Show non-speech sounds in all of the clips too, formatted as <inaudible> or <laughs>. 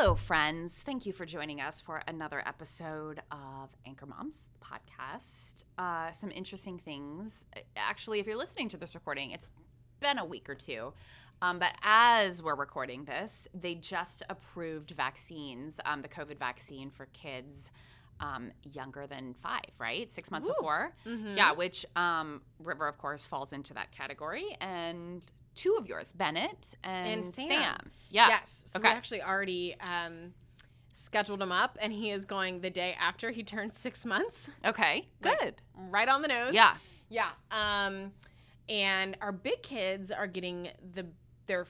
Hello, friends. Thank you for joining us for another episode of Anchor Moms podcast. Uh, some interesting things. Actually, if you're listening to this recording, it's been a week or two. Um, but as we're recording this, they just approved vaccines, um, the COVID vaccine for kids um, younger than five, right? Six months Ooh. before. Mhm. Yeah, which um, River, of course, falls into that category. And two of yours, Bennett and, And Sam. Yeah. Yes. So Okay. we actually already um, scheduled him up, and he is going the day after he turns six months. Okay. Like, Good. Right on the nose. Yeah. Yeah. Um, and our big kids are getting the their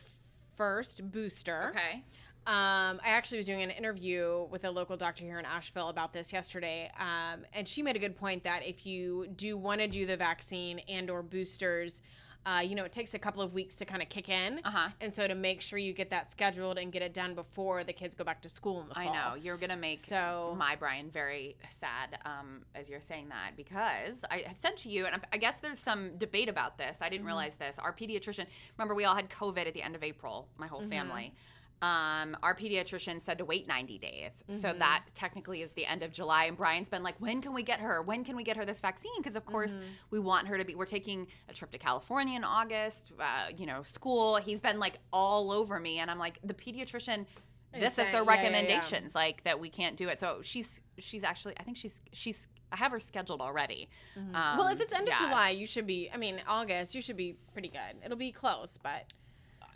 first booster. Okay. Um, I actually was doing an interview with a local doctor here in Asheville about this yesterday, um, and she made a good point that if you do want to do the vaccine and or boosters, uh, you know, it takes a couple of weeks to kind of kick in, Uh huh. and so to make sure you get that scheduled and get it done before the kids go back to school in the I know you're gonna make So- my Brian very sad um, as you're saying that because I had sent to you, and I- guess there's some debate about this. I Mm-hmm. didn't realize this. Our pediatrician, remember, we all had COVID at the end of April, my whole Mm-hmm. family. Um, our pediatrician said to wait 90 days, so Mm-hmm. that technically is the end of July. And Brian's been like, "When can we get her? When can we get her this vaccine?" Because of course Mm-hmm. we want her to be. We're taking a trip to California in August. Uh, you know, school. He's been like all over me, and I'm like, the pediatrician this is saying- the yeah, yeah, yeah. recommendations like that we can't do it so she's she's actually i think she's she's i have her scheduled already um, well, if it's end of. July, you should be. I mean, August, you should be pretty good. It'll be close, but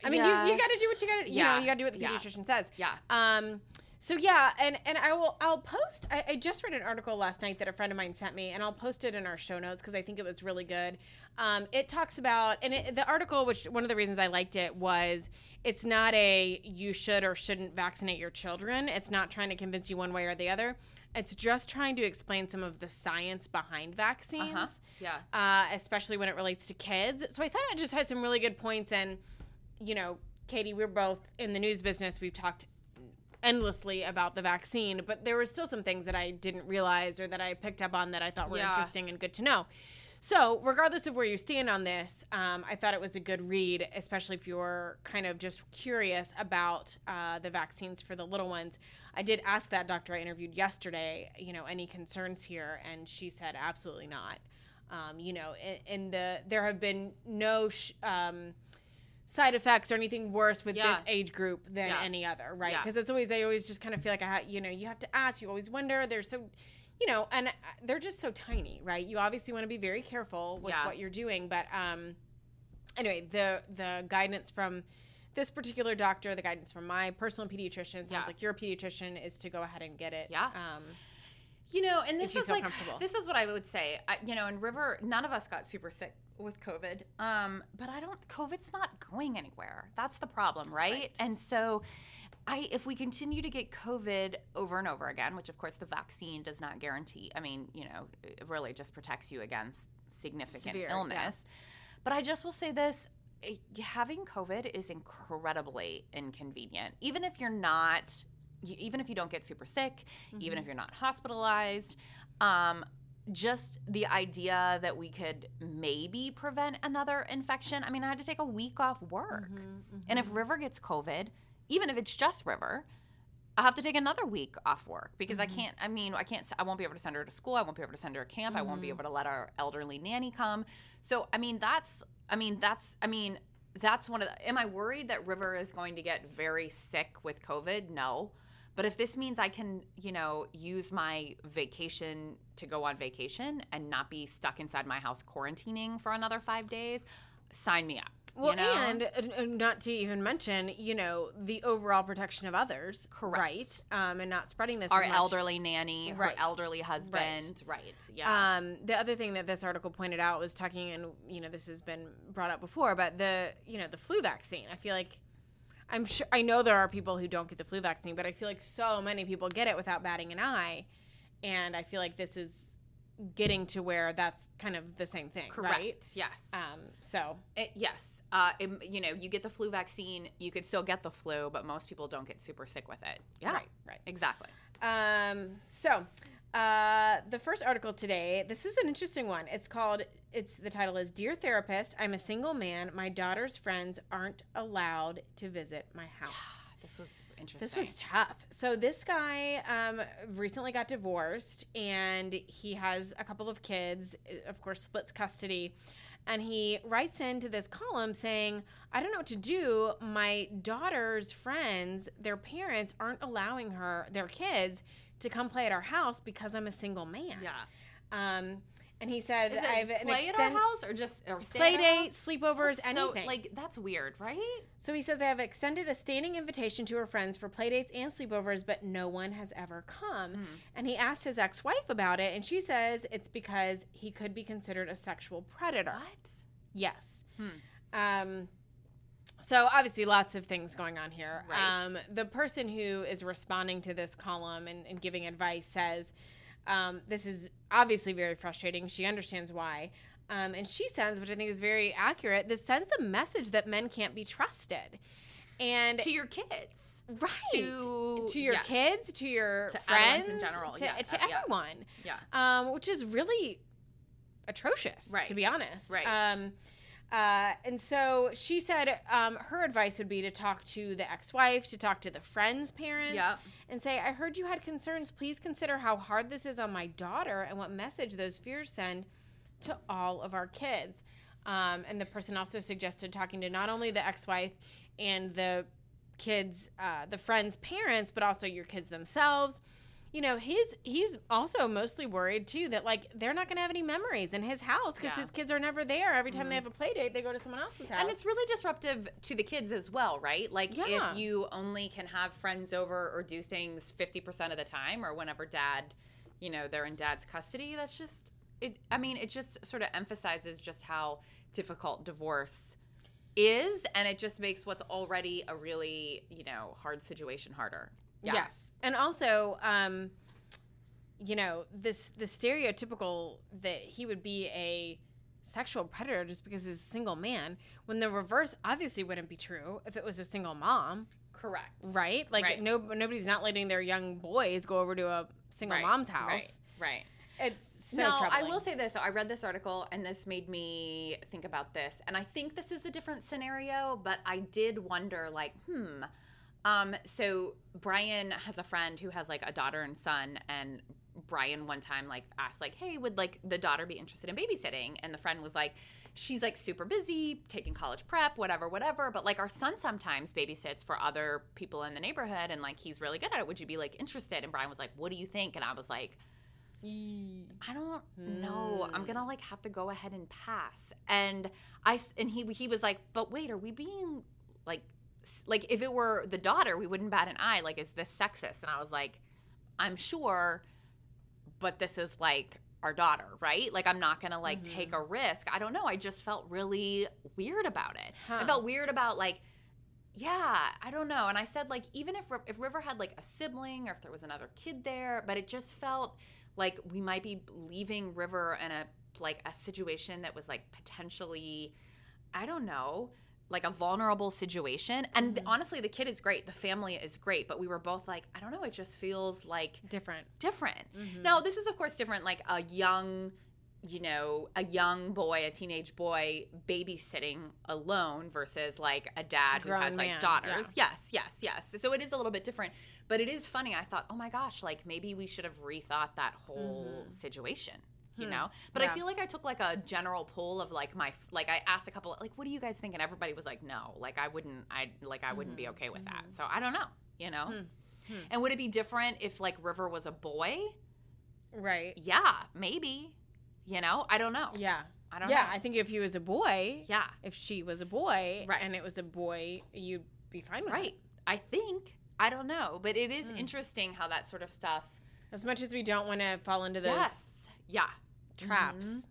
I mean, Yeah. you, you got to do what you got to. You Yeah. know, you got to do what the pediatrician says. yeah Um, so yeah, and and I will I'll post. I, I just read an article last night that a friend of mine sent me, and I'll post it in our show notes because I think it was really good. Um, it talks about and it, the article, which one of the reasons I liked it was it's not a you should or shouldn't vaccinate your children. It's not trying to convince you one way or the other. It's just trying to explain some of the science behind vaccines uh-huh yeah uh, especially when it relates to kids. So I thought it just had some really good points. And, you know, Katie, we're both in the news business. We've talked endlessly about the vaccine, but there were still some things that I didn't realize or that I picked up on that I thought were Yeah. interesting and good to know. So, regardless of where you stand on this, um, I thought it was a good read, especially if you're kind of just curious about uh, the vaccines for the little ones. I did ask that doctor I interviewed yesterday, you know, any concerns here, and she said absolutely not. Um, you know, in, in the there have been no sh- um, side effects or anything worse with Yeah. this age group than Yeah. any other, right? Yeah. Because it's always they always just kind of feel like I, ha- you know, you have to ask, you always wonder. They're so, you know, and uh, they're just so tiny, right? You obviously want to be very careful with Yeah. what you're doing, but um, anyway, the the guidance from this particular doctor, the guidance from my personal pediatrician, sounds Yeah. like your pediatrician is to go ahead and get it. Yeah. Um, you know and this is like this is what i would say I, you know in river none of us got super sick with covid um but i don't covid's not going anywhere that's the problem right, Right. and so I, if we continue to get COVID over and over again, which of course the vaccine does not guarantee, I mean, you know, it really just protects you against significant Severe, yeah. illness. But I just will say this eh, having COVID is incredibly inconvenient. Even if you're not, even if you don't get super sick, even if you're not hospitalized, um, just the idea that we could maybe prevent another infection. I mean, I had to take a week off work. Mm-hmm, and if mm-hmm. River gets COVID, even if it's just River, I have to take another week off work because I mm-hmm. can't. I mean, I can't. I won't be able to send her to school. I won't be able to send her to camp. I won't be able to let our elderly nanny come. So, I mean, that's. I mean, that's. I mean, that's one of the. Am I worried that River is going to get very sick with COVID? No, But if this means I can, you know, use my vacation to go on vacation and not be stuck inside my house quarantining for another five days, sign me up. Well, you know? and uh, not to even mention, you know, the overall protection of others, Correct. right? Um, and not spreading this. our elderly nanny, her elderly husband, right? Yeah. Um, the other thing that this article pointed out was talking, and you know, this has been brought up before, but the you know the flu vaccine. I feel like I'm sure I know there are people who don't get the flu vaccine, but I feel like so many people get it without batting an eye, and I feel like this is getting to where that's kind of the same thing, Correct. right? Yes. Um, so It, yes. Uh, it- you know, you get the flu vaccine, you could still get the flu, but most people don't get super sick with it. Yeah. right, right. Exactly. Um, so, uh, the first article today, this is an interesting one. It's called, it's the title is Dear Therapist, I'm a single man. My daughter's friends aren't allowed to visit my house. <gasps> This was interesting. This was tough. So this guy um, recently got divorced, and he has a couple of kids. Of course, splits custody, and he writes into this column saying, "I don't know what to do. My daughter's friends, their parents, aren't allowing her, their kids, to come play at our house because I'm a single man." Yeah. Um, and he said, Is it "I have an play extend at our house or just or stay play at date, sleepovers, So, anything." like that's weird, right? So he says "I have extended a standing invitation to her friends for play dates and sleepovers, but no one has ever come. Hmm. And he asked his ex-wife about it, and she says it's because he could be considered a sexual predator. What? Yes. Hmm. Um, so obviously, lots of things going on here. Right. Um, the person who is responding to this column and, and giving advice says um, this is obviously very frustrating. She understands why. Um, and she sends, which I think is very accurate, this sends a message that men can't be trusted. And To your kids. right to- to your yes. kids, to your To friends, in general, to, yeah, to uh, everyone Yeah. um, which is really atrocious, Right. to be honest. Right. Uh, and so she said um, her advice would be to talk to the ex-wife, to talk to the friend's parents, Yep. and say, "I heard you had concerns. Please consider how hard this is on my daughter and what message those fears send to all of our kids." Um, and the person also suggested talking to not only the ex-wife and the kids, uh, the friends' parents, but also your kids themselves you know his he's also mostly worried too that like they're not going to have any memories in his house because Yeah. his kids are never there every time they mm-hmm. have a play date they go to someone else's house And it's really disruptive to the kids as well, right? Like Yeah. if you only can have friends over or do things 50% of the time or whenever dad, you know, they're in dad's custody, that's just it I mean, it just sort of emphasizes just how difficult divorce is and it just makes what's already a really, you know, hard situation harder. Yeah. yes and also um you know this the stereotypical that he would be a sexual predator just because he's a single man when the reverse obviously wouldn't be true if it was a single mom Correct. right like Right. no nobody's not letting their young boys go over to a single Right, mom's Right. house Right. it's so no, troubling I will say this. So I read this article and this made me think about this. And I think this is a different scenario, but I did wonder like, hmm. Um, so Brian has a friend who has like a daughter and son and Brian one time like asked like, "Hey, would like the daughter be interested in babysitting?" And the friend was like, "She's like super busy, taking college prep, whatever, whatever, but like our son sometimes babysits for other people in the neighborhood and like he's really good at it. Would you be like interested?" And Brian was like, "What do you think?" And I was like, I don't know. I'm gonna like have to go ahead and pass. And I and he he was like, but wait, are we being like like if it were the daughter, we wouldn't bat an eye. Like, is this sexist? And I was like, I'm sure, but this is like our daughter, right? Like, I'm not gonna like take mm-hmm. a risk. I don't know. I just felt really weird about it. I felt weird about like yeah, I don't know. And I said like even if if River had like a sibling or if there was another kid there, but it just felt like we might be leaving River in a like a situation that was like potentially I don't know, like a vulnerable situation. And honestly, the kid is great. The family is great, but we were both like, I don't know, it just feels like different different. Mm-hmm. Now, this is of course different like a young you know, a young boy, a teenage boy babysitting alone versus like a dad who Grown has like man, daughters. Yes, yes, yes. So it is a little bit different, but it is funny. I thought, oh my gosh, like maybe we should have rethought that whole situation. You know, but Mm-hmm. Hmm. Yeah. I feel like I took like a general poll of like my like I asked a couple like what do you guys think and everybody was like no like I wouldn't I like I wouldn't Mm-hmm. be okay with that so I don't know you know And would it be different if like River was a boy? Right. Yeah, maybe. You know, I don't know. Yeah. I don't yeah, know. I think if he was a boy, yeah, if she was a boy, Right. and it was a boy, you'd be fine with right. it. I think. I don't know, but it is Mm. interesting how that sort of stuff. As much as we don't want to fall into those Yes. Yeah. Traps, Mhm.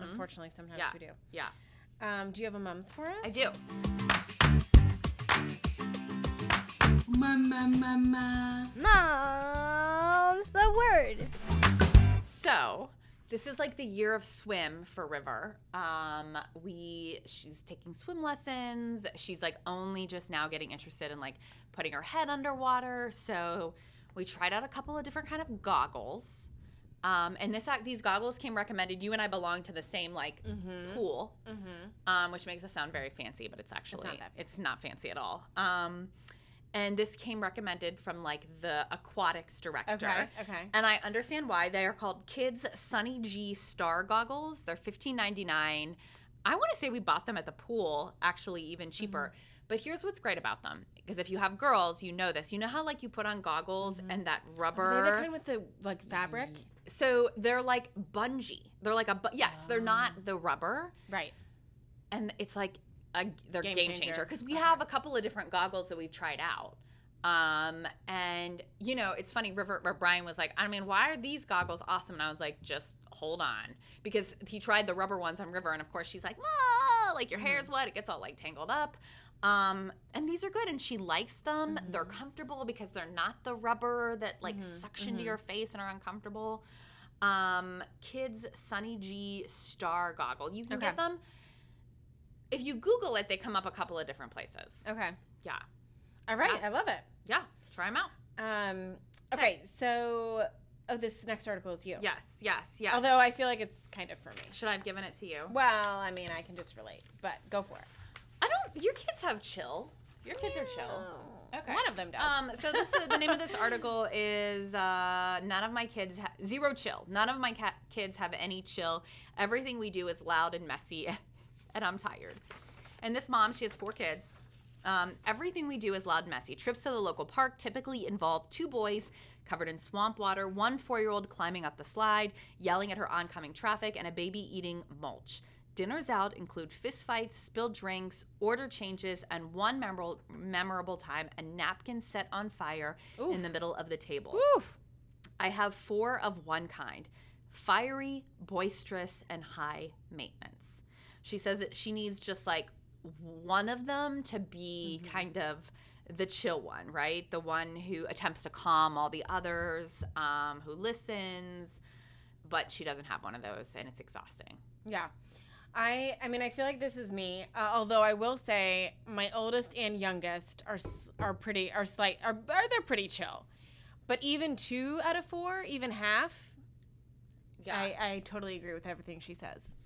unfortunately, sometimes Yeah. we do. Yeah. Um, do you have a mums for us? I do. Mom's the word. So this is like the year of swim for River. Um, we she's taking swim lessons. She's like only just now getting interested in like putting her head underwater. So we tried out a couple of different kind of goggles. Um, and this act these goggles came recommended. You and I belong to the same like Mm-hmm. pool, Mm-hmm. um, which makes it sound very fancy, but it's actually not fancy. it's not fancy at all. Um, and this came recommended from like the aquatics director. Okay. Okay. And I understand why. They are called Kids Sunny G Star Goggles. They're fifteen ninety nine. I want to say we bought them at the pool, actually even cheaper. Mm-hmm. But here's what's great about them. Because if you have girls, you know this. You know how like you put on goggles and that Are they the rubber. kind with the like fabric? So they're like bungee. They're like a bu- yes, they're not Oh. the rubber, Right. and it's like a they're Game game, changer. because we Okay. have a couple of different goggles that we've tried out. Um, and you know, it's funny. River or Brian was like, I mean, why are these goggles awesome? And I was like, just hold on, because he tried the rubber ones on River, and of course she's like, ah, like your hair's wet, it gets all like tangled up. Um, and these are good, and she likes them. They're comfortable because they're not the rubber that like suction to your face and are uncomfortable. Um, kids Sunny G Star goggle. You can Okay. get them if you Google it. They come up a couple of different places. Okay. Yeah, All right. Yeah. I love it. yeah. Try them out. Um. Okay. So, oh, this next article is you. Yes, yes, yes. Although I feel like it's kind of for me. should I have given it to you? Well, I mean, I can just relate, but go for it. I don't. Your kids have chill. Your kids are chill. Okay. One of them does. Um, so this uh, the name of this article is uh, none of my kids ha- zero chill. None of my ca- kids have any chill. Everything we do is loud and messy, <laughs> and I'm tired. And this mom, she has four kids. Um, everything we do is loud and messy. Trips to the local park typically involve two boys covered in swamp water, one four-year-old climbing up the slide, yelling at her oncoming traffic, and a baby eating mulch. Dinners out include fistfights, spilled drinks, order changes, and one memorable, memorable time, a napkin set on fire in the middle of the table. Oof. I have four of one kind fiery, boisterous, and high maintenance. She says that she needs just like one of them to be kind of the chill one, right? The one who attempts to calm all the others, um, who listens, but she doesn't have one of those, and it's exhausting. Yeah. I I mean I feel like this is me. Uh, although I will say my oldest and youngest are are pretty are slight are, are they're pretty chill. But even 2 out of 4, even half, I I totally agree with everything she says.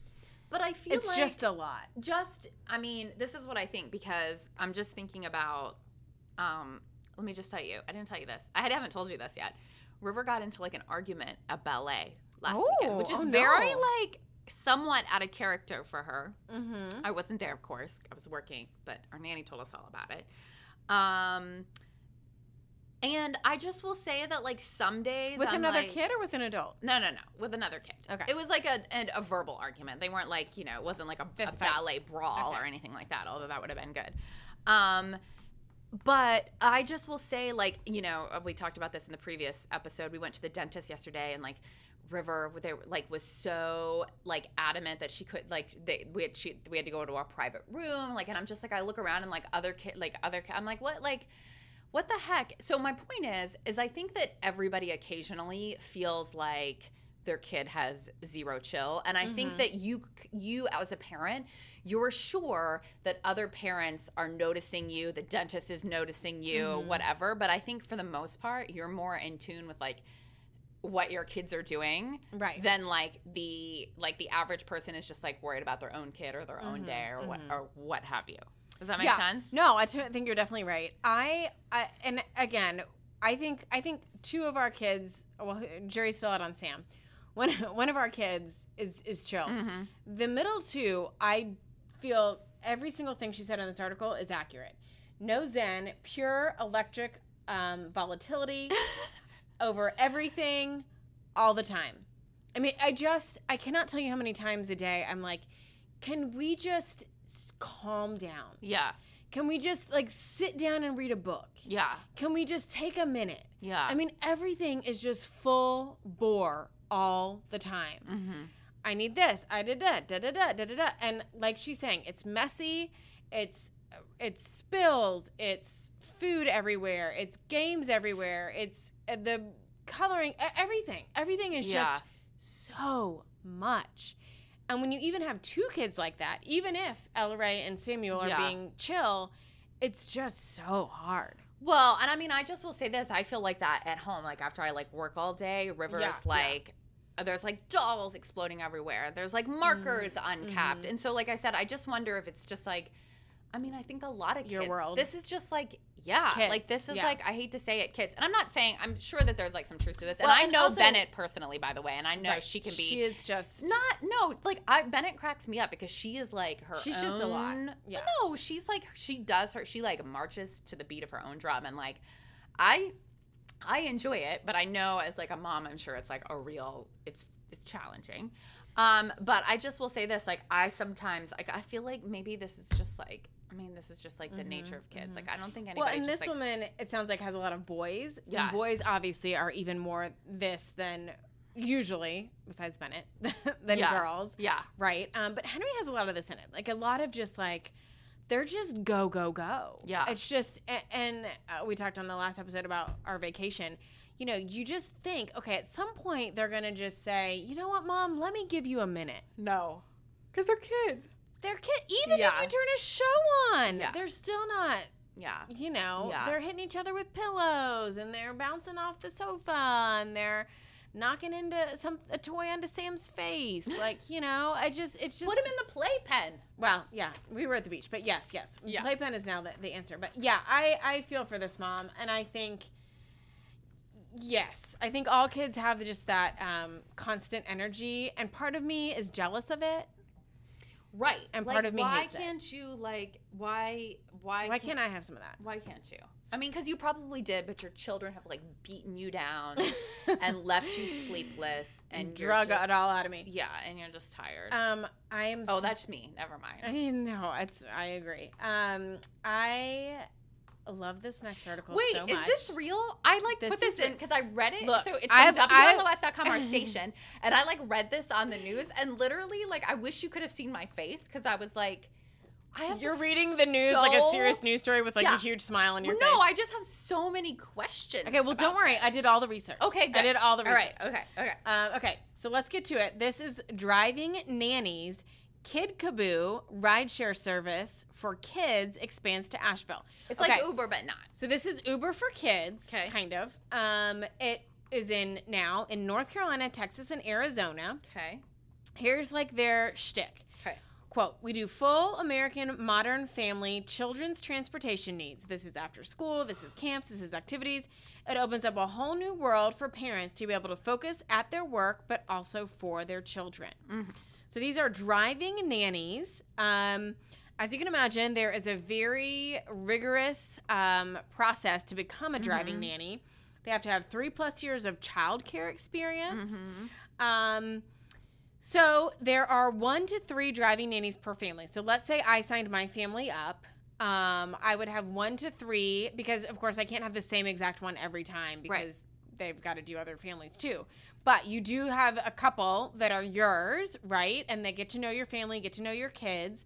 but I feel It's like just a lot. just i mean this is what i think because i'm just thinking about um let me just tell you i didn't tell you this i haven't told you this yet river got into like an argument at ballet last weekend Oh, which is oh, very no. like somewhat out of character for her Mhm. i wasn't there of course i was working but our nanny told us all about it um and i just will say that like some days With I'm another like- kid or with an adult? no, no, no. With another kid. Okay. It was like a a, a verbal argument. They weren't like you know, it wasn't like a, Fist a fight. ballet brawl Okay. or anything like that. Although that would have been good. Um, but I just will say, like you know, uh, we talked about this in the previous episode. We went to the dentist yesterday, and like River, they like was so like adamant that she could like they we had she we had to go to our private room. Like, and I'm just like I look around and like other kid like other I'm like what like what the heck so my point is is i think that everybody occasionally feels like their kid has zero chill and i think mm-hmm. that you you as a parent you're sure that other parents are noticing you the dentist is noticing you mm-hmm. whatever but i think for the most part you're more in tune with like what your kids are doing Right. then like the like the average person is just like worried about their own kid or their own day or what or what have you does that make yeah. sense No, I t- think you're definitely right. I, I and again, I think I think two of our kids. Well, jury's still out on Sam. One <laughs> one of our kids is is chill. Mm-hmm. The middle two, I feel every single thing she said in this article is accurate. No zen, pure electric um, volatility <laughs> over everything all the time. I mean, I just, I cannot tell you how many times a day I'm like, can we just calm down? Yeah. Can we just like sit down and read a book? Yeah. Can we just take a minute? Yeah. I mean, everything is just full bore all the time. mm-hmm. I need this. I did that. Da da da da da da. And like she's saying, it's messy. It's it's spills. It's food everywhere. It's games everywhere. It's uh, the coloring. Everything. Everything is Yeah. just so much. And when you even have two kids like that, even if Ellery and Samuel are Yeah. being chill, it's just so hard. Well, and I mean, I just will say this. I feel like that at home. Like after I like work all day, River's Yeah, yeah. like. There's like dolls exploding everywhere. There's like markers uncapped. mhm. And so, like I said, I just wonder if it's just like, I mean, I think a lot of Your world. This is just like, yeah, Kids, like this is yeah. like, I hate to say it, kids. And I'm not saying, I'm sure that there's like some truth to this. And I and know also- Bennett personally, by the way, and I know Right. she can be She is just not no like I Bennett cracks me up because she is like her. She's just a lot. Yeah. No, she's like she does her. She like marches to the beat of her own drum, and like I, I enjoy it, but I know as like a mom, I'm sure it's like a real. It's it's challenging. Um, but I just will say this: like I sometimes like I feel like maybe this is just like. I mean, this is just like the nature of kids. Like, I don't think anybody. Well, and just, this like, woman, it sounds like has a lot of boys. Yeah, boys obviously are even more this than usually, besides Bennett, <laughs> than Yeah. girls, Yeah, right? Um, but Henry has a lot of this in it, like a lot of just like they're just go go go. Yeah. it's just a- and uh, we talked on the last episode about our vacation. You know, you just think, okay, at some point they're gonna just say, you know what, mom, let me give you a minute. no, because they're kids. They're kid. Even Yeah. if you turn a show on, Yeah. they're still not Yeah, you know, Yeah. they're hitting each other with pillows and they're bouncing off the sofa and they're knocking into some a toy onto Sam's face. <laughs> Like, you know, I just it's just put him in the playpen. well, yeah, we were at the beach, but yes, yes. Yeah. Playpen is now the, the answer. But yeah, I I feel for this mom and I think yes, I think all kids have just that um, constant energy and part of me is jealous of it. Right. And Like, part of me why hates can't you like why why Why can't I have some of that? why can't you? I mean, because you probably did, but your children have like beaten you down <laughs> and left you sleepless and drug just- it all out of me. Yeah, and you're just tired. Um, I am. oh, s- that's me. Never mind. I know. It's. I agree. Um, I love this next article. Wait, so is this real? I like This put this is in because I read it. Look, so it's from WLOS.com, our <laughs> station, and I like read this on the news, and literally, like, I wish you could have seen my face because I was like, I have You're reading the news like a serious news story with like a huge smile on your Well, no. I just have so many questions. okay, well, don't worry. this. I did all the research. Okay, I good. did all the research. right. Okay. Okay. Um, okay, so let's get to it. This is driving nannies. Kid Kaboo rideshare service for kids expands to Asheville. It's Okay. like Uber, but not. So this is Uber for kids, 'Kay. kind of. Um, it is in now in North Carolina, Texas, and Arizona. Okay. Here's like their shtick. Okay. Quote, we do full American modern family children's transportation needs. This is after school, this is camps, this is activities. It opens up a whole new world for parents to be able to focus at their work, but also for their children. So these are driving nannies. Um, as you can imagine, there is a very rigorous um, process to become a driving nanny. They have to have three plus years of childcare experience. Um, so there are one to three driving nannies per family. So let's say I signed my family up. Um, I would have one to three because, of course, I can't have the same exact one every time Right. because they've got to do other families too. But you do have a couple that are yours, right? And they get to know your family, get to know your kids.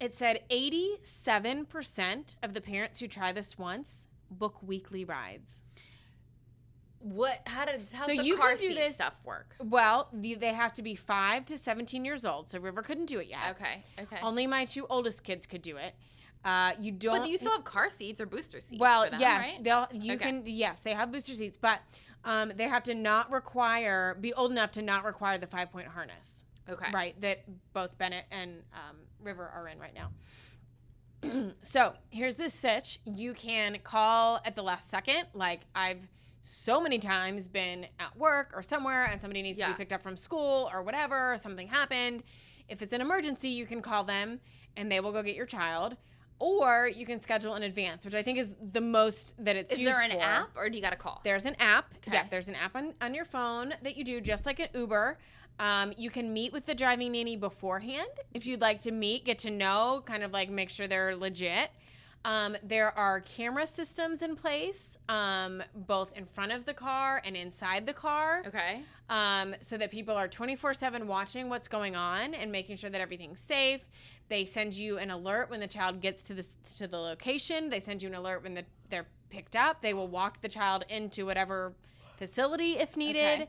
It said 87% of the parents who try this once book weekly rides. What? How did how So the you car can do seat this- stuff work? Well, they have to be 5 to 17 years old. So River couldn't do it yet. Okay. Okay. Only my two oldest kids could do it. Uh, you don't. but you still have car seats or booster seats. well, for them, yes, right? they'll. You Okay. can. Yes, they have booster seats, but um, they have to not require be old enough to not require the five point harness. Okay. Right, that both Bennett and um, River are in right now. <clears throat> so here's the sitch. You can call at the last second. Like I've so many times been at work or somewhere and somebody needs to be picked up from school or whatever, something happened. If it's an emergency, you can call them and they will go get your child. Or you can schedule in advance, which I think is the most that it's used. Is used there an for. app or do you got to call? There's an app. Yeah, Okay. there's an app on, on your phone that you do just like an Uber. Um, you can meet with the driving nanny beforehand if you'd like to meet, get to know, kind of like make sure they're legit. Um, there are camera systems in place, um, both in front of the car and inside the car, Okay. um, so that people are 24 7 watching what's going on and making sure that everything's safe. They send you an alert when the child gets to the, to the location, they send you an alert when the, they're picked up. They will walk the child into whatever facility if needed. Okay.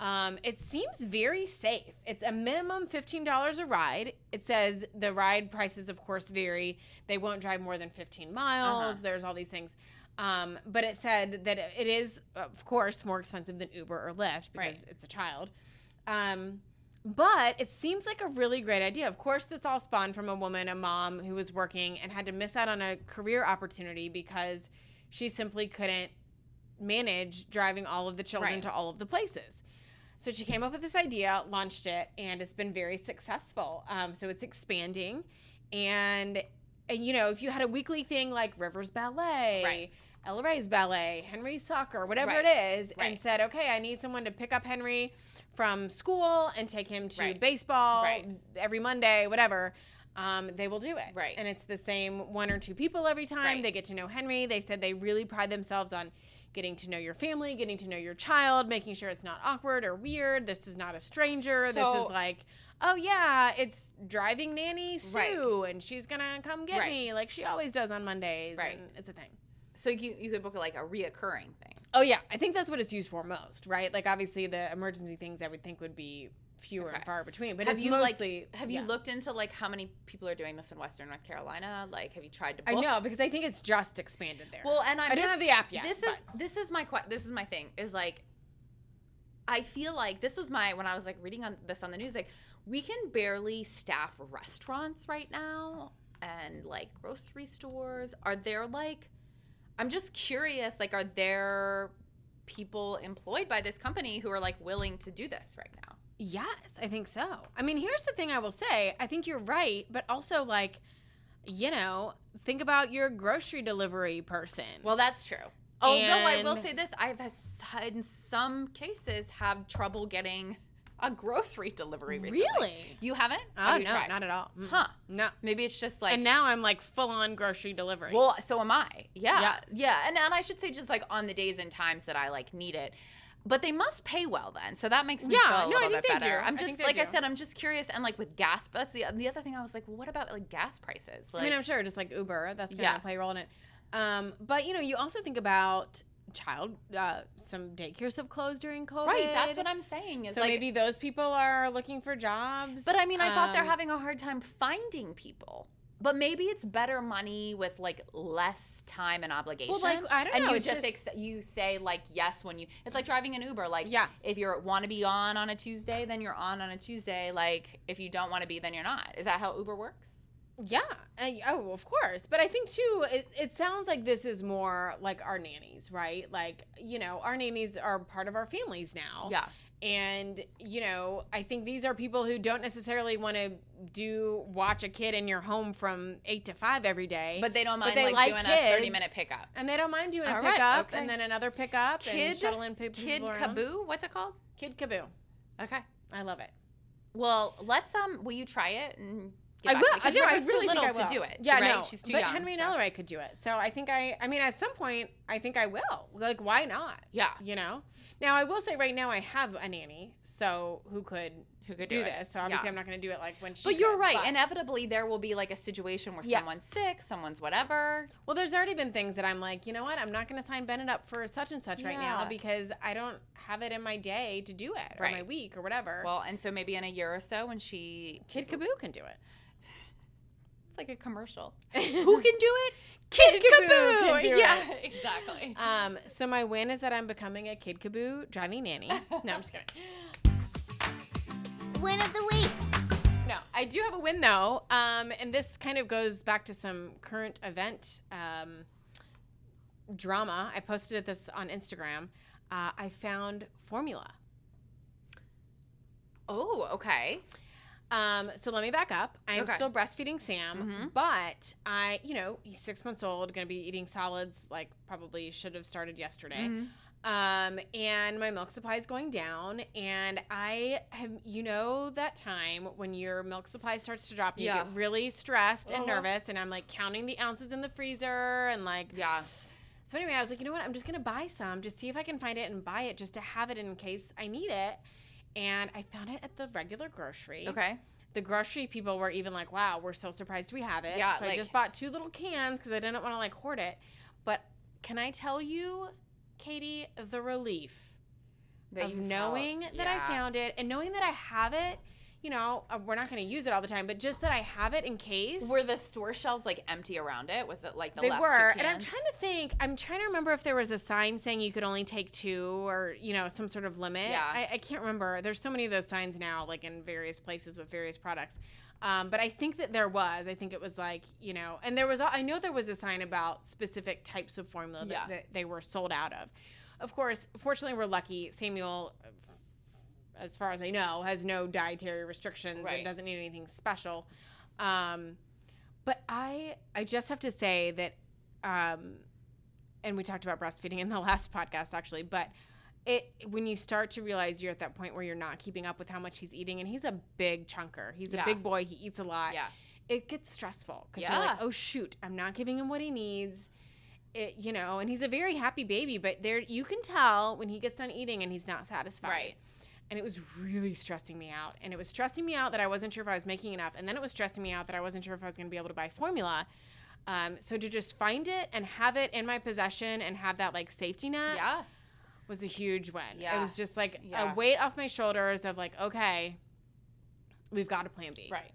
Um, it seems very safe. It's a minimum $15 a ride. It says the ride prices, of course, vary. They won't drive more than 15 miles. Uh-huh. There's all these things. Um, but it said that it is, of course, more expensive than Uber or Lyft because Right. it's a child. Um, but it seems like a really great idea. Of course, this all spawned from a woman, a mom who was working and had to miss out on a career opportunity because she simply couldn't manage driving all of the children Right. to all of the places. So she came up with this idea, launched it, and it's been very successful. Um, so it's expanding, and and you know if you had a weekly thing like Rivers Ballet, Right. Ellery's Ballet, Henry's Soccer, whatever Right. it is, and said, okay, I need someone to pick up Henry from school and take him to Right. baseball Right. every Monday, whatever. Um, they will do it. Right. And it's the same one or two people every time. Right. They get to know Henry. They said they really pride themselves on getting to know your family, getting to know your child, making sure it's not awkward or weird. This is not a stranger. this is like, oh yeah, it's driving nanny Right. Sue, and she's gonna come get Right. me like she always does on Mondays. Right. And it's a thing. So you you could book like a reoccurring thing. Oh yeah, I think that's what it's used for most, right? Like obviously the emergency things I would think would be fewer Okay. and far between, but have it's you mostly. like have you yeah. looked into like how many people are doing this in Western North Carolina? Like, have you tried to? I know because I think it's just expanded there. Well, and I'm I don't have the app yet, This is this is my this is my thing is like I feel like this was my when I was like reading on this on the news like we can barely staff restaurants right now and like grocery stores are there like I'm just curious like are there people employed by this company who are like willing to do this right now? Yes, I think so. I mean, here's the thing I will say. I think you're right, but also like, you know, think about your grocery delivery person. Well, that's true. Although I will say this, I've in some cases have trouble getting a grocery delivery recently. really? You haven't? Oh Have you no, tried? not at all. Mm-mm. Huh. No. Maybe it's just like and now I'm like full on grocery delivery. well, so am I. Yeah. Yeah. Yeah. And and I should say just like on the days and times that I like need it. But they must pay well then. So that makes me Yeah, feel a no, I think they better. do. I'm I just they like I said, I'm just curious and like with gas that's the the other thing I was like, well, what about like gas prices? Like I mean, I'm sure just like Uber, that's gonna Yeah. play a role in it. Um, but you know, you also think about child. Uh, some daycares have closed during COVID. Right, that's what I'm saying. So like, maybe those people are looking for jobs. But I mean, I thought they're Um, having a hard time finding people. But maybe it's better money with like less time and obligation. Well, like, I don't know. and know, you just, just- ex- you say like yes when you. It's like driving an Uber. Like Yeah. if you want to be on on a Tuesday, then you're on on a Tuesday. Like if you don't want to be, then you're not. Is that how Uber works? Yeah. Uh, oh, of course. But I think too, it, it sounds like this is more like our nannies, right? Like, you know, our nannies are part of our families now. Yeah. And, you know, I think these are people who don't necessarily want to do watch a kid in your home from eight to five every day. But they don't mind they like, like doing kids. a 30 minute pickup. and they don't mind doing a All right, pickup okay. and then another pickup and Kid- shuttling pe- people Kid around. Kaboo, what's it called? Kid Kaboo. Okay. I love it. Well, let's um. Will you try it and? I will. to me? Know. I River's too little think I to do it. Yeah, right? no. She's too but young. Henry and so- Ellery could do it. So I think I. I mean, at some point, I think I will. Like, why not? Yeah. You know. Now I will say right now I have a nanny, so who could Who could do, do this? So obviously Yeah. I'm not going to do it like when she. But you're right. but- Inevitably, there will be like a situation where Yeah. someone's sick, someone's whatever. well, there's already been things that I'm like, you know what? I'm not going to sign Bennett up for such and such right now because I don't have it in my day to do it or my week or whatever. Well, and so maybe in a year or so, when she Kid Kaboo can do it. Like a commercial. <laughs> Who can do it? <laughs> Kid Kaboo Kaboo do yeah, it. <laughs> exactly. Um, so my win is that I'm becoming a Kid Kaboo driving nanny. No, I'm just kidding. Win of the week. No, I do have a win though, um, and this kind of goes back to some current event um, drama. I posted this on Instagram. Uh, I found formula. oh, okay. Um, so let me back up. I'm Okay. still breastfeeding Sam, Mhm. but I, you know, he's six months old, going to be eating solids like probably should have started yesterday. Mhm. Um, and my milk supply is going down, and I have, you know, that time when your milk supply starts to drop, and Yeah. you get really stressed and Uh-huh. nervous, and I'm like counting the ounces in the freezer, and like, Yeah. so anyway, I was like, you know what? I'm just gonna buy some, just see if I can find it and buy it, just to have it in case I need it. And I found it at the regular grocery. Okay. The grocery people were even like, "Wow, we're so surprised we have it." Yeah, So I just bought two little cans because I didn't want to like hoard it. But can I tell you, Katie, the relief That of you felt- knowing that I found it and knowing that I have it. You know, uh, we're not going to use it all the time, but just that I have it in case. Were the store shelves like empty around it? Was it like the they last were, and I'm trying to think. I'm trying to remember if there was a sign saying you could only take two, or you know, some sort of limit. Yeah. I, I can't remember. There's so many of those signs now, like in various places with various products. Um, but I think that there was. I think it was like you know, and there was. I know there was a sign about specific types of formula that, Yeah. that they were sold out of. Of course, fortunately, we're lucky. Samuel, as far as I know, has no dietary restrictions Right. and doesn't need anything special. Um, but I, I just have to say that, um, and we talked about breastfeeding in the <laughs> last podcast actually, but it when you start to realize you're at that point where you're not keeping up with how much he's eating, and he's a big chunker. He's Yeah. a big boy. He eats a lot. Yeah. It gets stressful because you're like, oh shoot, I'm not giving him what he needs. It, you know, and he's a very happy baby, but there you can tell when he gets done eating and he's not satisfied Right. And it was really stressing me out. And it was stressing me out that I wasn't sure if I was making enough, and then it was stressing me out that I wasn't sure if I was going to be able to buy formula. Um, so to just find it and have it in my possession and have that like safety net Yeah. was a huge win. Yeah. It was just like Yeah. a weight off my shoulders of like, okay, we've got a plan B. Right.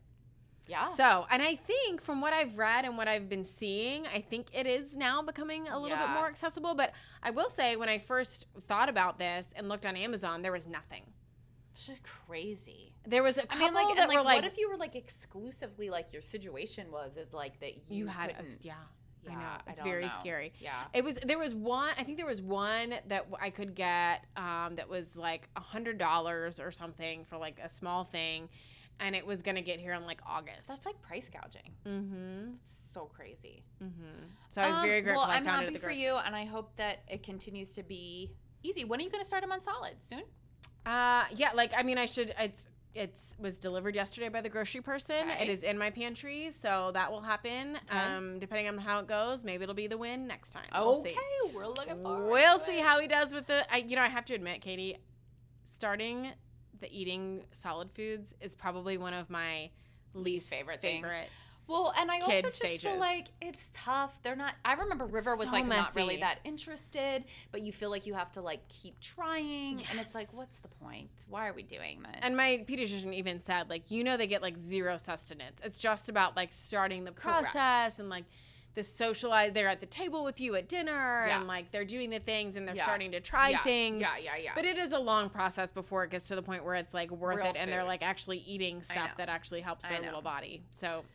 Yeah. So, and I think from what I've read and what I've been seeing, I think it is now becoming a little bit more accessible. But I will say, when I first thought about this and looked on Amazon, there was nothing. It's just crazy. There was a couple mean, like, that like, were like, what if you were like exclusively like your situation was is like that you, you had a, couldn't- yeah, I Yeah, know I it's don't very know. scary. Yeah. It was there was one I think there was one that I could get um, that was like a hundred dollars or something for like a small thing, and it was gonna get here in like August. That's like price gouging. mm-hmm. It's so crazy. Mm-hmm. So I was Um, very grateful. Well, I I'm found it happy for you, and I hope that it continues to be easy. When are you going to start them on solid? Soon? Uh, yeah, like I mean, I should. It's it's was delivered yesterday by the grocery person. Okay. It is in my pantry, so that will happen. Okay. Um, depending on how it goes, maybe it'll be the win next time. We'll okay, see. we're looking forward. We'll see it. how he does with the. I, you know, I have to admit, Katie, starting the eating solid foods is probably one of my least favorite things. favorite. Well, and I also just feel like it's tough. They're not. I remember River was like not really that interested, but you feel like you have to like keep trying, and it's like, what's the point? Why are we doing this? And my pediatrician even said, like, you know, they get like zero sustenance. It's just about like starting the Correct. process and like the socialize. They're at the table with you at dinner Yeah. and like they're doing the things and they're Yeah. starting to try yeah, things. Yeah, yeah, yeah. But it is a long process before it gets to the point where it's like worth Real it and they're like actually eating stuff that actually helps their little body. So,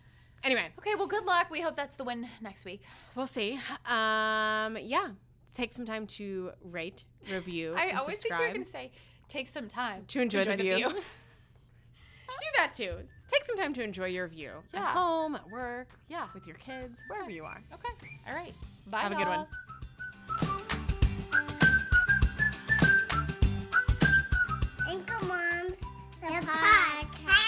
anyway, okay, well, good luck. We hope that's the win next week. we'll see. Um, yeah, take some time to rate, review, I and always subscribe. think you're gonna say take some time To enjoy the view. <laughs> Do that too. Take some time to enjoy your view yeah. at home, at work, yeah. with your kids, wherever you are. Okay. All right. Bye. Have a good one. y'all. Moms, the, podcast.